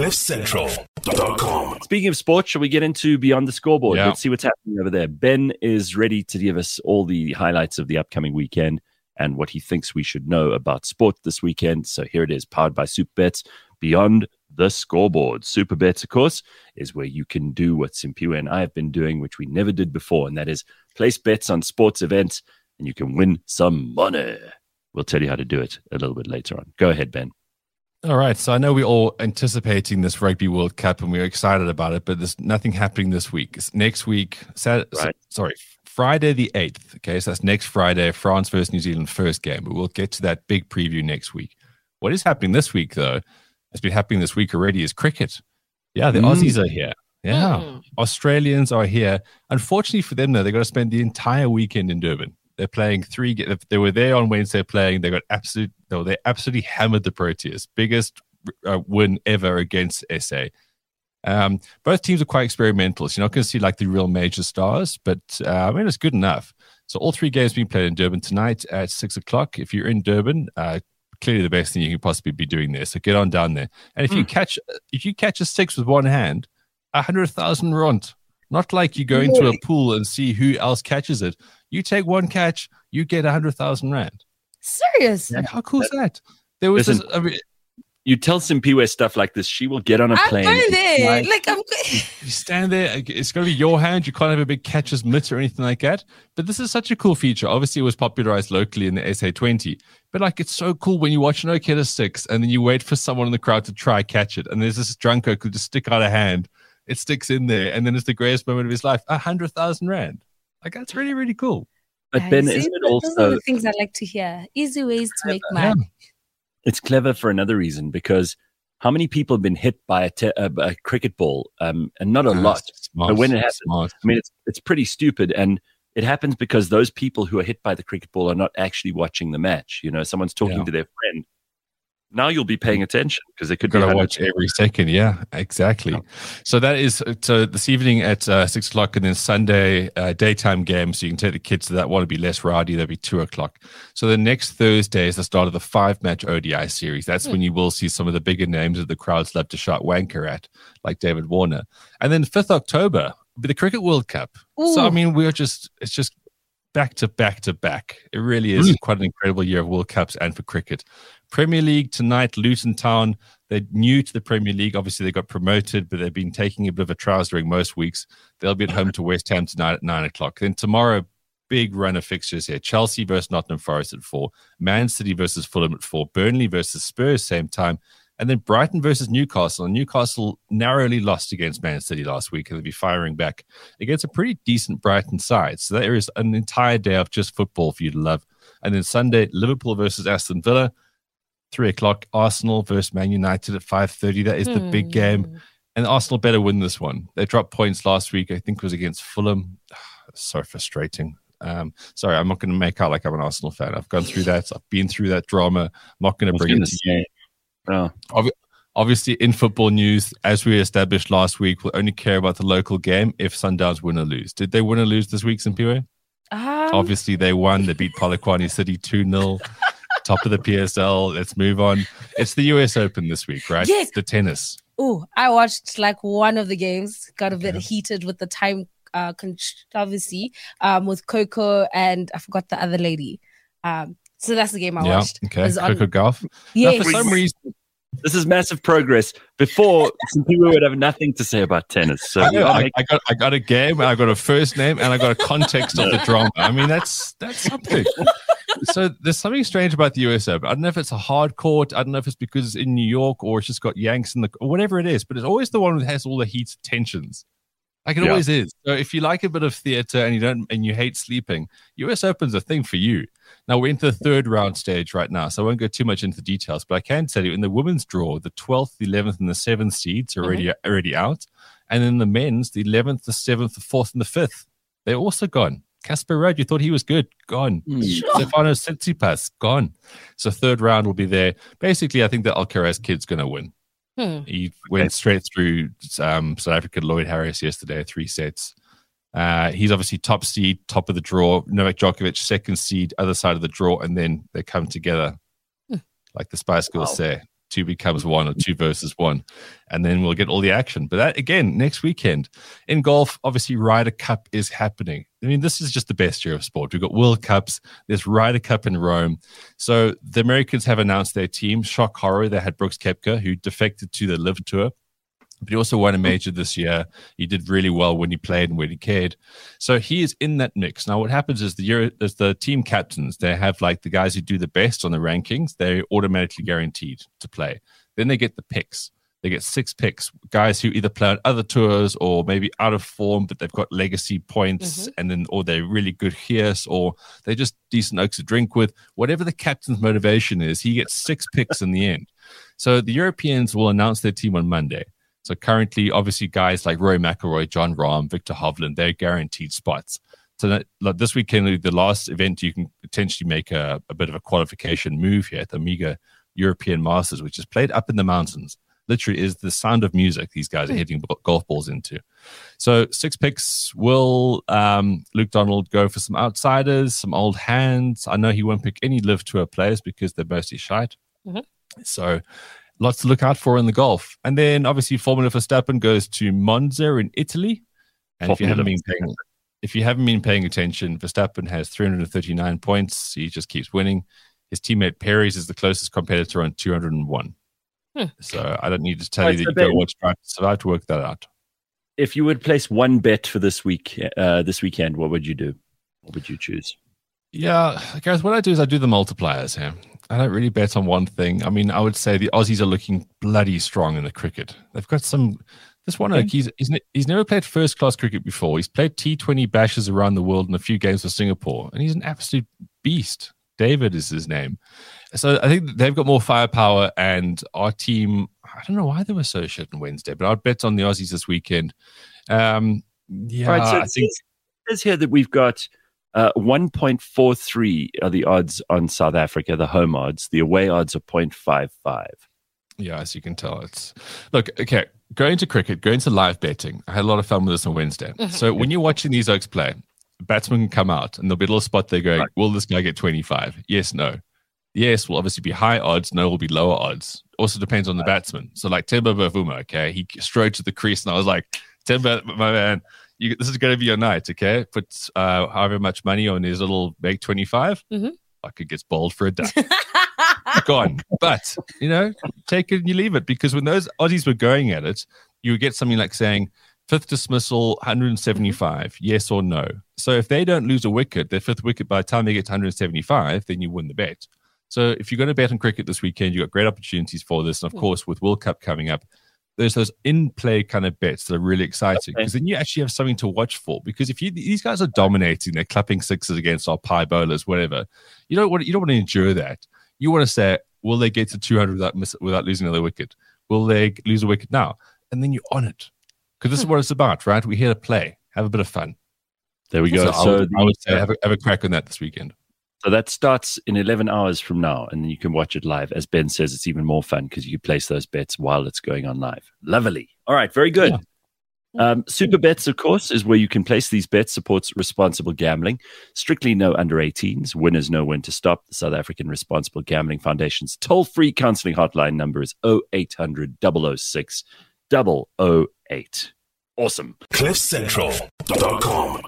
CliffCentral.com. Speaking of sports, shall we get into Beyond the Scoreboard? Yeah. Let's see what's happening over there. Ben is ready to give us all the highlights of the upcoming weekend and what he thinks we should know about sport this weekend. So here it is, powered by Supabets, Beyond the Scoreboard. Supabets, of course, is where you can do what Simpiwe and I have been doing, which we never did before, and that is place bets on sports events, and you can win some money. We'll tell you how to do it a little bit later on. Go ahead, Ben. All right. So I know we're all anticipating this Rugby World Cup and we're excited about it, but there's nothing happening this week. It's next week, Saturday, Right. sorry, Friday the 8th. Okay. So that's next Friday, France versus New Zealand first game. But we'll get to that big preview next week. What is happening this week, though, has been happening this week already, is cricket. Yeah. The Mm. Aussies are here. Yeah. Mm. Australians are here. Unfortunately for them, though, they've got to spend the entire weekend in Durban. They're playing three. They were there on Wednesday playing. They got absolute. No, they absolutely hammered the Proteas. Biggest uh, win ever against SA. Um, both teams are quite experimental. So you're not going to see like the real major stars, but uh, I mean it's good enough. So all three games being played in Durban tonight at six o'clock. If you're in Durban, uh, clearly the best thing you can possibly be doing there. So get on down there. And if you catch if you catch a six with one hand, a hundred thousand rand. Not like you go into a pool and see who else catches it. You take one catch, you get a hundred thousand rand. Serious. Like, how cool is that? There was Listen, this, I mean, You tell Simpiwe stuff like this, she will get on a I'm plane. going there. Like- Like I'm. you stand there, it's going to be your hand. You can't have a big catcher's mitt or anything like that. But this is such a cool feature. Obviously, it was popularized locally in the SA20. But like, it's so cool when you watch an Okeda six and then you wait for someone in the crowd to try catch it. And there's this drunko who just stick out a hand. It sticks in there. And then it's the greatest moment of his life. A hundred thousand rand. Like, that's really, really cool. But I Ben, see, isn't it but Those are also the things I like to hear. Easy ways to make Yeah. money. it's clever for another reason because how many people have been hit by a, te- a, a cricket ball um, and not a Ah, lot Smart, But when it happens- smart. i mean it's it's pretty stupid and it happens because those people who are hit by the cricket ball are not actually watching the match you know someone's talking Yeah. to their friend now you'll be paying attention because they could be Got to watch every second. Yeah, exactly. So that is so this evening at uh, six o'clock, and then Sunday uh, daytime game. So you can take the kids to that one. to be less rowdy. That'll be two o'clock. So the next Thursday is the start of the five match ODI series. That's when you will see some of the bigger names that the crowds love to shout wanker at, like David Warner. And then fifth October be the Cricket World Cup. So I mean, we're just it's just back to back to back. It really is quite an incredible year of World Cups and for cricket. Premier League tonight, Luton Town. They're new to the Premier League. Obviously, they got promoted, but they've been taking a bit of a trouser during most weeks. They'll be at home to West Ham tonight at nine o'clock. Then tomorrow, big run of fixtures here. Chelsea versus Nottingham Forest at four. Man City versus Fulham at four. Burnley versus Spurs same time. And then Brighton versus Newcastle. And Newcastle narrowly lost against Man City last week, and they'll be firing back against a pretty decent Brighton side. So there is an entire day of just football for you to love. And then Sunday, Liverpool versus Aston Villa, three o'clock. Arsenal versus Man United at five thirty. That is the big Hmm. game, and Arsenal better win this one. They dropped points last week. I think it was against Fulham. so frustrating. Um, sorry, I'm not going to make out like I'm an Arsenal fan. I've gone through that. I've been through that drama. I'm not going to bring it gonna to you. Say, oh, Obviously, in football news, as we established last week, we'll only care about the local game if Sundowns win or lose. Did they win or lose this week, Simpiwe? Um, Obviously, they won. They beat Polokwane City 2 0. Top of the PSL. Let's move on. It's the US Open this week, right? Yes. The tennis. Oh, I watched like one of the games. Got a bit heated with the time uh, controversy um, with Coco and I forgot the other lady. Um, so that's the game I yeah. watched. Okay. It on- Coco Gauff. Yeah, for some reason, this is massive progress. Before, some people would have nothing to say about tennis. So I, we are I, I got I got a game, I got a first name, and I got a context of the drama. I mean, that's that's something. so there's something strange about the US Open. I don't know if it's a hard court. I don't know if it's because it's in New York or it's just got Yanks in the or whatever it is. But it's always the one that has all the heat tensions. Like it Yeah. always is. So if you like a bit of theater and you don't and you hate sleeping, US Open's a thing for you. Now we're into the third round stage right now, so I won't go too much into the details. But I can tell you, in the women's draw, the 12th, the 11th, and the 7th seeds are already already out, and in the men's, the 11th, the 7th, the 4th, and the 5th, they're also gone. Casper Ruud, you thought he was good, gone. Hmm. Stefano Tsitsipas, gone. So third round will be there. Basically, I think the Alcaraz kid's going to win. Hmm. He went straight through um, South Africa Lloyd Harris yesterday, three sets. Uh, he's obviously top seed, top of the draw. Novak Djokovic, second seed, other side of the draw, and then they come together, Hmm. like the Spice Girls Wow. say. Two becomes one or two versus one, and then we'll get all the action. But that again next weekend in golf, obviously Ryder Cup is happening. I mean, this is just the best year of sport. We've got World Cups. There's Ryder Cup in Rome. So the Americans have announced their team. Shock horror. They had Brooks Koepka, who defected to the LIV Tour but he also won a major this year. He did really well when he played and when he cared. So he is in that mix. Now, what happens is the year as the team captains, they have like the guys who do the best on the rankings, they're automatically guaranteed to play. Then they get the picks. They get six picks, guys who either play on other tours or maybe out of form, but they've got legacy points, mm-hmm. and then or they're really good here, or they're just decent oaks to drink with. Whatever the captain's motivation is, he gets six picks in the end. So the Europeans will announce their team on Monday. So currently, obviously, guys like Rory McIlroy, Jon Rahm, Viktor Hovland, they're guaranteed spots. So that, like this weekend, the last event, you can potentially make a, a bit of a qualification move here at the Omega European Masters, which is played up in the mountains. Literally, is the sound of music these guys are hmm. hitting golf balls into. So six picks. Will um, Luke Donald go for some outsiders, some old hands? I know he won't pick any LIV tour players because they're mostly shite. Mm-hmm. So lots to look out for in the golf. And then obviously Formula Verstappen goes to Monza in Italy. And if you haven't been paying if you haven't been paying attention, Verstappen has 339 points. He just keeps winning. His teammate Perez is the closest competitor on 201. Hmm. So I don't need to tell you that you go watch Drive to Survive to work that out. If you would place one bet for this week, uh, this weekend, what would you do? What would you choose? Yeah, guys, what I do is I do the multipliers here. I don't really bet on one thing. I mean, I would say the Aussies are looking bloody strong in the cricket. They've got some. This one, okay. he's, he's he's never played first class cricket before. He's played T Twenty bashes around the world and a few games for Singapore, and he's an absolute beast. David is his name. So I think they've got more firepower, and our team. I don't know why they were so shit on Wednesday, but I'd bet on the Aussies this weekend. Um, yeah, right, so I think it says here that we've got uh, 1.43 are the odds on South Africa, the home odds. The away odds are 0.55. Yeah, as you can tell, it's look okay. Going to cricket, going to live betting. I had a lot of fun with this on Wednesday. Mm-hmm. So when you're watching these Oaks play, batsmen come out and there'll be a little spot there going, right. "Will this guy get 25?" Yes, no. Yes, will obviously be high odds. No, will be lower odds. Also depends on the right. batsman. So like Temba Bavuma, okay, he strode to the crease, and I was like, Temba, my man, you, this is going to be your night, okay? Put uh, however much money on his little make 25. Mm-hmm. Like it gets bowled for a duck. Gone. But, you know, take it and you leave it because when those Aussies were going at it, you would get something like saying, fifth dismissal, 175, yes or no. So if they don't lose a wicket, their fifth wicket by the time they get to 175, then you win the bet. So if you're going to bet on cricket this weekend, you've got great opportunities for this. And of course, with World Cup coming up, there's those in play kind of bits that are really exciting because okay. then you actually have something to watch for. Because if you these guys are dominating, they're clapping sixes against our pie bowlers, whatever. You don't want you don't want to endure that. You want to say, will they get to 200 without miss, without losing another wicket? Will they lose a wicket now? And then you're on it because this is hmm. what it's about, right? We're here to play, have a bit of fun. There we go. So, so I, would, I would say have a, have a crack on that this weekend. So that starts in 11 hours from now, and then you can watch it live. As Ben says, it's even more fun because you place those bets while it's going on live. Lovely. All right, very good. Yeah. Um, Supabets, of course, is where you can place these bets, supports responsible gambling. Strictly no under 18s. Winners know when to stop. The South African Responsible Gambling Foundation's toll free counseling hotline number is 0800 006 008. Awesome. CliffCentral.com